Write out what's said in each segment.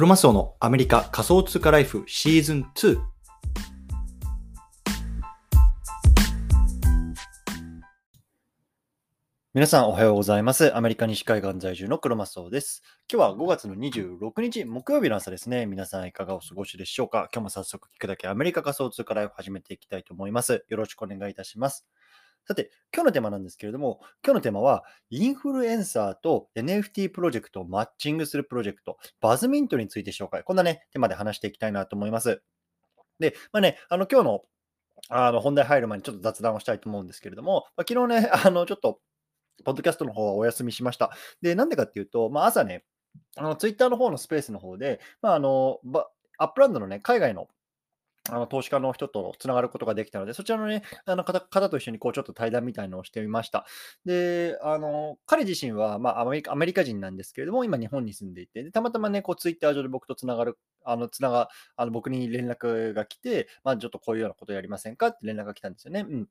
クロマスオのアメリカ仮想通貨ライフシーズン2。皆さんおはようございます。アメリカ西海岸在住のクロマスオです。今日は5月の26日木曜日の朝ですね。皆さんいかがお過ごしでしょうか今日も早速聞くだけアメリカ仮想通貨ライフ始めていきたいと思います。よろしくお願いいたします。さて、今日のテーマなんですけれども、今日のテーマは、インフルエンサーと NFT プロジェクトをマッチングするプロジェクト、 Buzzmint について紹介。こんなね、テーマで話していきたいなと思います。で、まあね、あの、今日のあの本題入る前にちょっと雑談をしたいと思うんですけれども、まあ、昨日ね、あの、ちょっと、ポッドキャストの方はお休みしました。で、なんでかっていうと、まあ、朝ね、あのツイッターの方のスペースの方で、まあ、あのアップランドのね、海外のあの投資家の人とつながることができたので、そちらのね、あの方方と一緒にこうちょっと対談みたいのをしてみました。で、あの彼自身は、まあ、アメリカアメリカ人なんですけれども、今日本に住んでいて、でたまたまね、こうツイッター上で僕とつながる、あのつながあの僕に連絡が来て、まあ、ちょっとこういうようなことやりませんかって連絡が来たんですよね。うん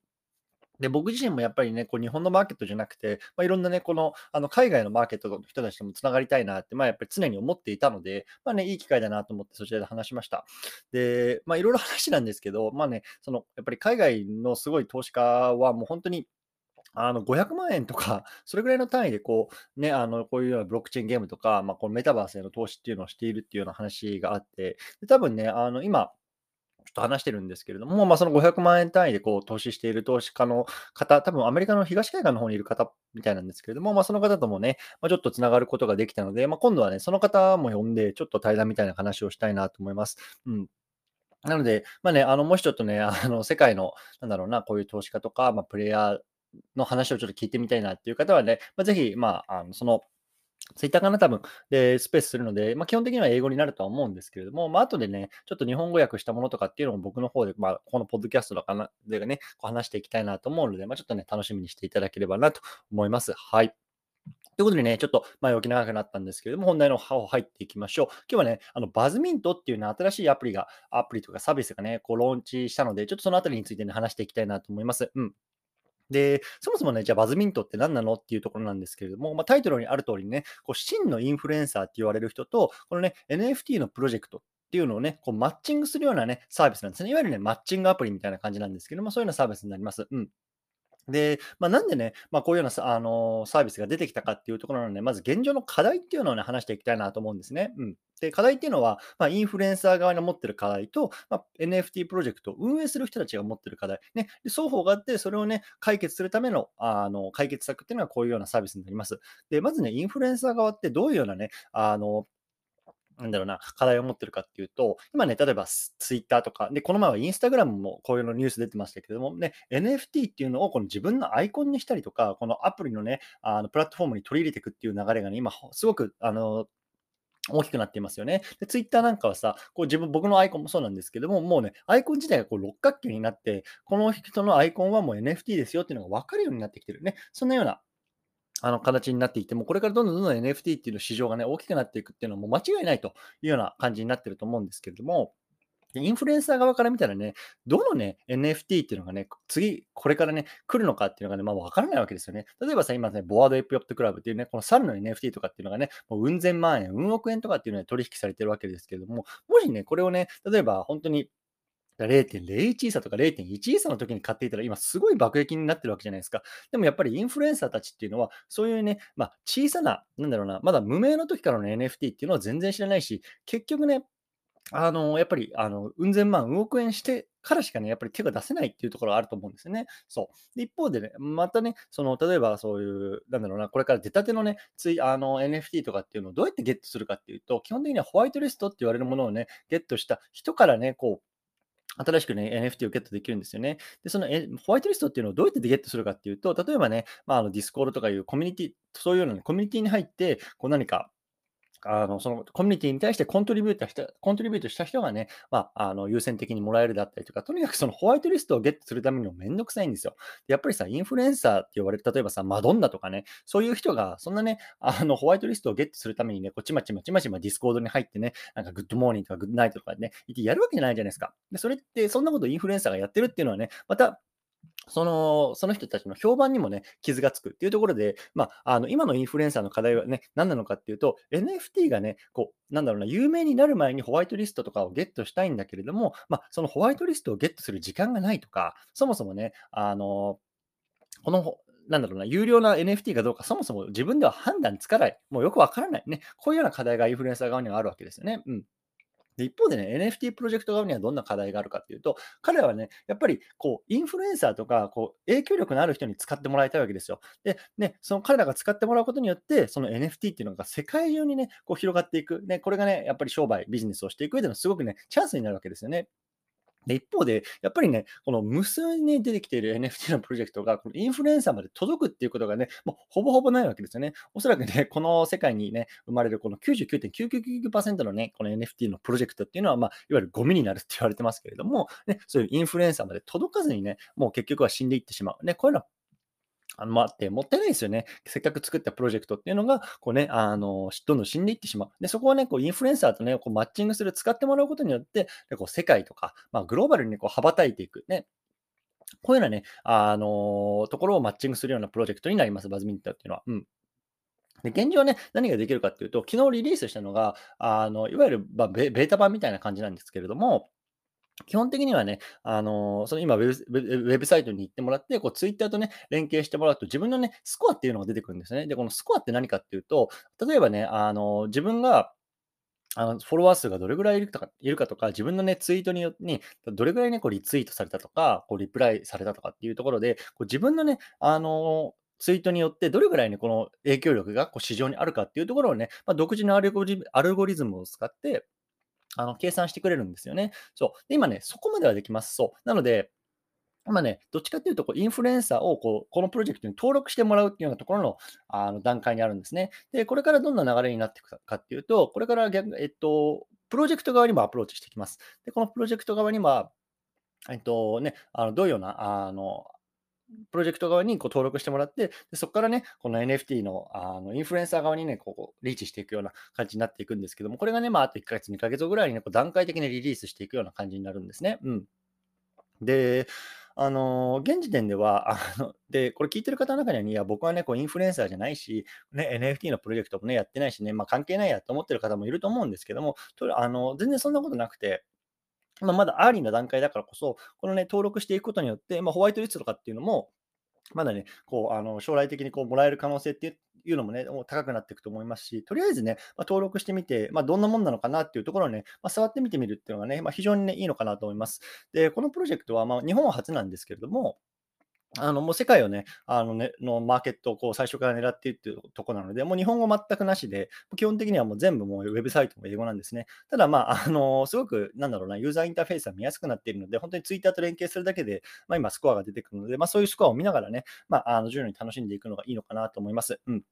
で僕自身もやっぱりね、こう日本のマーケットじゃなくて、まあ、いろんなね、このあの海外のマーケットの人たちともつながりたいなって、まあ、やっぱり常に思っていたので、まあね、いい機会だなと思ってそちらで話しました。で、まあいろいろ話なんですけど、まあね、そのやっぱり海外のすごい投資家はもう本当にあの500万円とか、それぐらいの単位でこう、ね、あのこういうようなブロックチェーンゲームとか、まあ、このメタバースへの投資っていうのをしているっていうような話があって、で多分ね、あの今、ちょっと話してるんですけれども、まあ、その500万円単位でこう投資している投資家の方、多分アメリカの東海岸の方にいる方みたいなんですけれども、まあ、その方ともね、まあ、ちょっとつながることができたので、まあ、今度はね、その方も呼んで、ちょっと対談みたいな話をしたいなと思います。うんなので、まあね、あのもしちょっとね、あの世界の、なんだろうな、こういう投資家とか、まあ、プレイヤーの話をちょっと聞いてみたいなっていう方はね、まあ、ぜひ、まあ、あのその、ツイッターかな、多分で、スペースするので、まあ、基本的には英語になるとは思うんですけれども、まあ後でね、ちょっと日本語訳したものとかっていうのも僕の方で、まあ、このポッドキャストとかなでね、こう話していきたいなと思うので、まあ、ちょっとね、楽しみにしていただければなと思います。はい。ということでね、ちょっと前置き長くなったんですけれども、本題の方入っていきましょう。今日はね、あのバズミントっていうね、新しいアプリが、アプリとかサービスがね、こうローンチしたので、ちょっとそのあたりについてね、話していきたいなと思います。うん。で、そもそもね、じゃあバズミントって何なのっていうところなんですけれども、まあ、タイトルにある通りね、こう真のインフルエンサーって言われる人と、このね、NFT のプロジェクトっていうのをね、こうマッチングするようなね、サービスなんですね。いわゆるね、マッチングアプリみたいな感じなんですけども、そういうようなサービスになります。うん。で、まあ、なんでね、まあ、こういうようなさ、あのサービスが出てきたかっていうところなので、まず現状の課題っていうのをね、話していきたいなと思うんですね。うん。で、課題っていうのは、まあ、インフルエンサー側が持ってる課題と、まあ、NFT プロジェクトを運営する人たちが持ってる課題、ね、で双方があって、それをね、解決するためのあの解決策っていうのはこういうようなサービスになります。で、まずね、インフルエンサー側ってどういうようなね、あの、なんだろうな、課題を持ってるかっていうと、今ね、例えばツイッターとか、で、この前はインスタグラムもこういうのニュース出てましたけども、ね、NFT っていうのをこの自分のアイコンにしたりとか、このアプリのね、あのプラットフォームに取り入れていくっていう流れがね、今、すごく、あの、大きくなっていますよね。で、ツイッターなんかはさ、こう自分、僕のアイコンもそうなんですけども、もうね、アイコン自体がこう六角形になって、この人のアイコンはもう NFT ですよっていうのが分かるようになってきてるね。そんなようなあの形になっていても、これからどんどんどんどん NFT っていうの市場がね、大きくなっていくっていうのはもう間違いないというような感じになってると思うんですけれども、インフルエンサー側から見たらね、どのね、NFT っていうのがね、次、これからね、来るのかっていうのがね、まあ分からないわけですよね。例えばさ、今ね、ボワードエプヨットクラブっていうね、この猿の NFT とかっていうのがね、もううん千万円、うん億円とかっていうので取引されてるわけですけれども、もしね、これをね、例えば本当に0.01イーサとか0.1イーサの時に買っていたら、今すごい爆撃になってるわけじゃないですか。でもやっぱりインフルエンサーたちっていうのは、そういうね、まあ、小さな、なんだろうな、まだ無名の時からの NFT っていうのは全然知らないし、結局ね、あの、やっぱり、あの、うん千万、うん億円してからしかね、やっぱり手が出せないっていうところがあると思うんですよね。そう。で、一方でね、またね、その、例えばそういう、なんだろうな、これから出たてのね、つい、あの、NFT とかっていうのをどうやってゲットするかっていうと、基本的にはホワイトリストって言われるものをね、ゲットした人からね、こう、新しくね、NFT をゲットできるんですよね。で、そのえホワイトリストっていうのをどうやってゲットするかっていうと、例えばね、まあ、あのディスコードとかいうコミュニティ、そういうようなコミュニティに入って、こう何か、あのそのコミュニティに対して contribute した contribute した人がね、まあ、あの優先的にもらえるだったりとか、とにかくそのホワイトリストをゲットするためにもめんどくさいんですよ。やっぱりさ、インフルエンサーって言われる、例えばさ、マドンナとかね、そういう人が、そんなね、あのホワイトリストをゲットするためにね、こうちまちまちまちまディスコードに入ってね、なんか good morning とか good night とかね、言ってやるわけじゃないじゃないですか。で、それって、そんなことインフルエンサーがやってるっていうのはね、また、その、その人たちの評判にもね、傷がつくっていうところで、まあ、あの、今のインフルエンサーの課題はね、何なのかっていうと、NFT がね、こう、なんだろうな、有名になる前にホワイトリストとかをゲットしたいんだけれども、まあ、そのホワイトリストをゲットする時間がないとか、そもそもね、あの、この、なんだろうな、有料な NFT かどうか、そもそも自分では判断つかない、もうよくわからないね、こういうような課題がインフルエンサー側にはあるわけですよね。うん。で、一方でね、NFT プロジェクト側にはどんな課題があるかっていうと、彼らはね、やっぱりこう、インフルエンサーとか、こう、影響力のある人に使ってもらいたいわけですよ。で、ね、その彼らが使ってもらうことによって、その NFT っていうのが世界中にね、こう広がっていく。ね、これがね、やっぱり商売、ビジネスをしていく上でのすごくね、チャンスになるわけですよね。で、一方で、やっぱりね、この無数に出てきている NFT のプロジェクトが、このインフルエンサーまで届くっていうことがね、もうほぼほぼないわけですよね。おそらくね、この世界にね、生まれるこの99.999%のね、この NFT のプロジェクトっていうのは、まあ、いわゆるゴミになるって言われてますけれども、ね、そういうインフルエンサーまで届かずにね、もう結局は死んでいってしまう。ね、こういうのはあの、まあ、ってもったいないですよね。せっかく作ったプロジェクトっていうのが、こうね、あの、どんどん死んでいってしまう。で、そこをね、こう、インフルエンサーとね、こう、マッチングする、使ってもらうことによって、でこう、世界とか、まあ、グローバルにこう、羽ばたいていく。ね。こういうようなね、あのところをマッチングするようなプロジェクトになります、バズミントっていうのは。うん。で現状ね、何ができるかっていうと、昨日リリースしたのが、あのいわゆる、まベータ版みたいな感じなんですけれども、基本的にはね、あの、その今ウェブ、ウェブサイトに行ってもらって、こう、ツイッターとね、連携してもらうと、自分のね、スコアっていうのが出てくるんですね。で、このスコアって何かっていうと、例えばね、あの、自分が、あの、フォロワー数がどれぐらいいるかいるかとか、自分のね、ツイートによってに、どれぐらいね、こう、リツイートされたとか、こう、リプライされたとかっていうところで、こう自分のね、あの、ツイートによってどれぐらいね、この影響力がこう市場にあるかっていうところをね、まあ、独自のアルゴリアルゴリズムを使って、あの、計算してくれるんですよね。そう。で、今ね、そこまではできます。そう。なので、今ね、どっちかっていうと、こうインフルエンサーをこうこのプロジェクトに登録してもらうっていうようなところのあの段階にあるんですね。で、これからどんな流れになっていくかっていうと、これから逆、えっと、プロジェクト側にもアプローチしていきます。で、このプロジェクト側には、えっとね、あのどういうようなあのプロジェクト側にこう登録してもらって、でそこからね、この NFT のあのインフルエンサー側にね、こうリーチしていくような感じになっていくんですけども、これがね、まあ、あと1ヶ月、2ヶ月後ぐらいにね、こう段階的にリリースしていくような感じになるんですね。うん。で、あの現時点では、あので、これ聞いてる方の中には、いや、僕はね、こうインフルエンサーじゃないし、ね、NFT のプロジェクトもね、やってないしね、まあ、関係ないやと思ってる方もいると思うんですけども、とあの全然そんなことなくて、まあ、まだ early な段階だからこそ、このね、登録していくことによって、まあ、ホワイトリストとかっていうのも、まだね、こう、あの、将来的にこう、もらえる可能性っていうのもね、もう高くなっていくと思いますし、とりあえずね、まあ、登録してみて、まあ、どんなもんなのかなっていうところをね、まあ、触ってみてみるっていうのがね、ま、非常にね、いいのかなと思います。で、このプロジェクトは、ま、日本は初なんですけれども、あの、もう世界をね、あのね、のマーケットをこう最初から狙っているっていうところなので、もう日本語全くなしで、基本的にはもう全部もうウェブサイトも英語なんですね。ただまあ、あの、すごく、なんだろうな、ユーザーインターフェースが見やすくなっているので、本当にツイッターと連携するだけで、まあ今スコアが出てくるので、まあそういうスコアを見ながらね、まあ、あの、順に楽しんでいくのがいいのかなと思います。うん。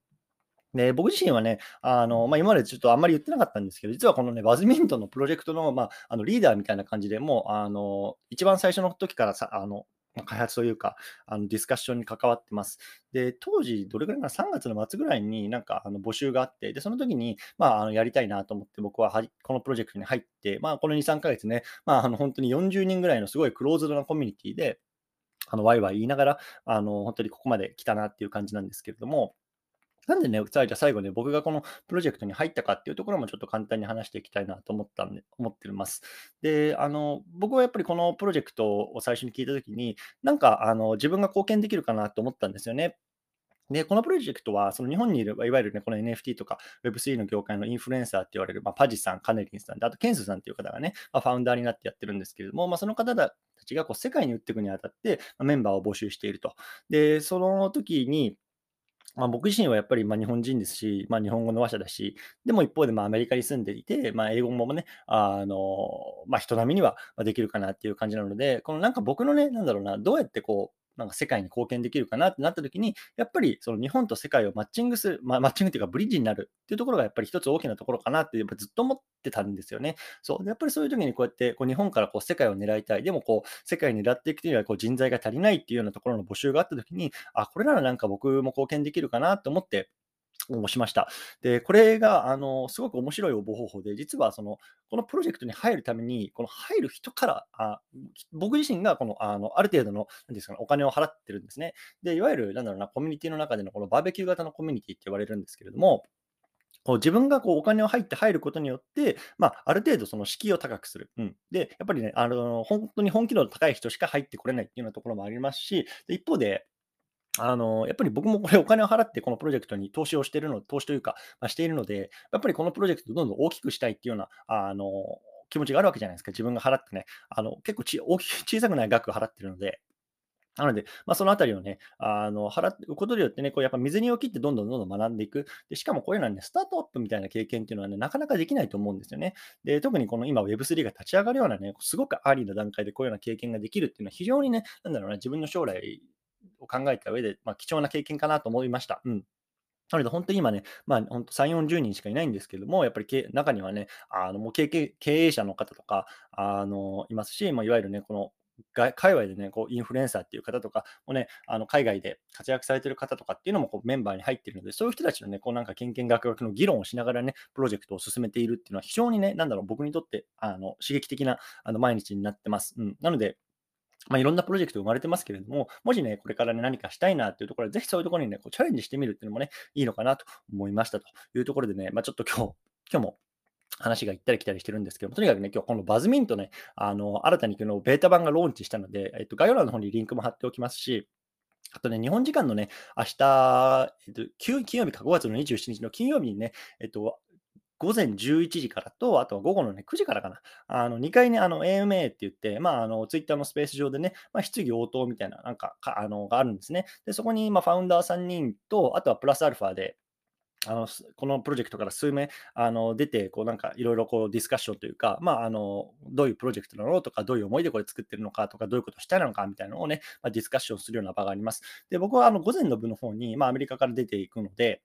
で、僕自身はね、あの、まあ、今までちょっとあんまり言ってなかったんですけど、実はこのね、バズミントンのプロジェクトの、まあ、あのリーダーみたいな感じでもう、あの、一番最初の時からさ、あの、開発というか、あのディスカッションに関わってます。で、当時、どれぐらいかな、3月の末ぐらいになんかあの募集があって、で、その時に、まあ、あのやりたいなと思って、僕ははこのプロジェクトに入って、まあ、この2、3ヶ月ね、まあ、あの本当に40人ぐらいのすごいクローズドなコミュニティで、あのワイワイ言いながら、あの本当にここまで来たなっていう感じなんですけれども、なんでね、じゃあ最後ね、僕がこのプロジェクトに入ったかっていうところもちょっと簡単に話していきたいなと思ったんで、思ってます。で、あの、僕はやっぱりこのプロジェクトを最初に聞いたときに、なんか、あの、自分が貢献できるかなと思ったんですよね。で、このプロジェクトは、その日本にいる、いわゆるね、この NFT とか Web3 の業界のインフルエンサーって言われる、まあ、パジさん、カネリンさんで、あとケンスさんっていう方がね、まあ、ファウンダーになってやってるんですけれども、まあ、その方たちがこう世界に売っていくにあたって、まあ、メンバーを募集していると。で、その時に、まあ、僕自身はやっぱりま日本人ですし、まあ、日本語の話者だし、でも一方でまアメリカに住んでいて、まあ、英語もね、あのまあ、人並みにはできるかなっていう感じなので、このなんか僕のね、なんだろうな、どうやってこう、なんか世界に貢献できるかなってなった時に、やっぱりその日本と世界をマッチングする、まあ、マッチングっていうかブリッジになるっていうところがやっぱり一つ大きなところかなってやっぱずっと思ってたんですよね。そう。やっぱりそういう時にこうやってこう日本からこう世界を狙いたい。でもこう世界に狙っていくというよりはこう人材が足りないっていうようなところの募集があった時に、あ、これならなんか僕も貢献できるかなと思って、応募しました。で、これが、あの、すごく面白い応募方法で、実はその、このプロジェクトに入るために、この入る人から、あ僕自身がこの、あの、ある程度の、なんですかね、お金を払ってるんですね。で、いわゆる、なんだろうな、コミュニティの中でのこのバーベキュー型のコミュニティって言われるんですけれども、こう自分がこうお金を入って入ることによって、まあ、ある程度その敷居を高くする。うん。で、やっぱりね、あの、本当に本気度の高い人しか入ってこれないっていうようなところもありますし、一方で、あの、やっぱり僕もこれお金を払ってこのプロジェクトに投資をしているの、投資というか、まあ、しているので、やっぱりこのプロジェクトをどんどん大きくしたいっていうような、あの、気持ちがあるわけじゃないですか。自分が払ってね、あの、結構ち大き小さくない額を払ってるので、なので、まあ、そのあたりをね、あの、払うことによってね、こうやっぱ水にを切ってどんどんどんどん学んでいく。で、しかもこういうのはね、スタートアップみたいな経験っていうのはね、なかなかできないと思うんですよね。で、特にこの今 Web3 が立ち上がるようなね、すごく early な段階でこういうような経験ができるっていうのは非常にね、なんだろうな、自分の将来を考えた上で、まあ、貴重な経験かなと思いました。うん。なので、本当に今ね、まあ、本当3、40人しかいないんですけども、やっぱり中にはね、あのもう経営者の方とかあのいますし、まあ、いわゆるね、このが界隈でね、こうインフルエンサーっていう方とかもね、あの海外で活躍されてる方とかっていうのもこうメンバーに入ってるので、そういう人たちのね、こうなんか喧々諤々の議論をしながらね、プロジェクトを進めているっていうのは非常にね、なんだろう、僕にとってあの刺激的なあの毎日になってます。うん、なので、まあ、いろんなプロジェクト生まれてますけれども、もしね、これからね、何かしたいなっていうところで、ぜひそういうところにね、こうチャレンジしてみるっていうのもね、いいのかなと思いましたというところでね、まあ、ちょっと今日、今日も話が行ったり来たりしてるんですけども、とにかくね、今日このバズミントね、あの、新たに昨日ベータ版がローンチしたので、えっと、概要欄の方にリンクも貼っておきますし、あとね、日本時間のね、明日、えっと、金曜日か5月の27日の金曜日にね、えっと、午前11時からと、あとは午後のね、9時からかな。あの、2回ね、あの、AMA って言って、まあ、あの、ツイッターのスペース上でね、まあ、質疑応答みたいな、なんか、かあの、があるんですね。で、そこに、まあ、ファウンダー3人と、あとはプラスアルファで、あのこのプロジェクトから数名あの出て、こうなんかいろいろこうディスカッションというか、まあ、あのどういうプロジェクトなのとか、どういう思いでこれ作ってるのかとか、どういうことしたいのかみたいなのをね、まあ、ディスカッションするような場があります。で、僕はあの午前の部の方に、まあ、アメリカから出ていくので、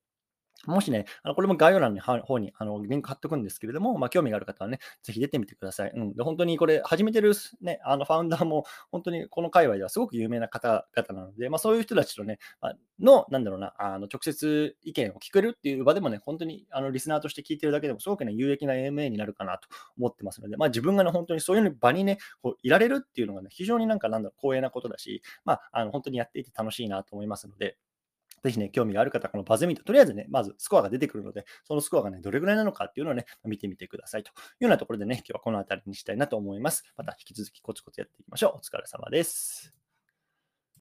もしね、あのこれも概要欄の方にあのリンク貼っておくんですけれども、まあ、興味がある方はね、ぜひ出てみてください。うん、で本当にこれ、始めてる、ね、あのファウンダーも、本当にこの界隈ではすごく有名な方々なので、まあ、そういう人たちとね、まあ、の、なんだろうな、あの直接意見を聞けるっていう場でもね、本当にあのリスナーとして聞いてるだけでも、すごくね、有益な AMA になるかなと思ってますので、まあ、自分がね、本当にそういう場にね、こういられるっていうのがね、非常になんか、なんだろう、光栄なことだし、まあ、あの本当にやっていて楽しいなと思いますので、ぜひね、興味がある方このバズミート、とりあえずね、まずスコアが出てくるので、そのスコアがね、どれぐらいなのかっていうのをね、見てみてくださいというようなところでね、今日はこの辺りにしたいなと思います。また引き続きコツコツやっていきましょう。お疲れ様です。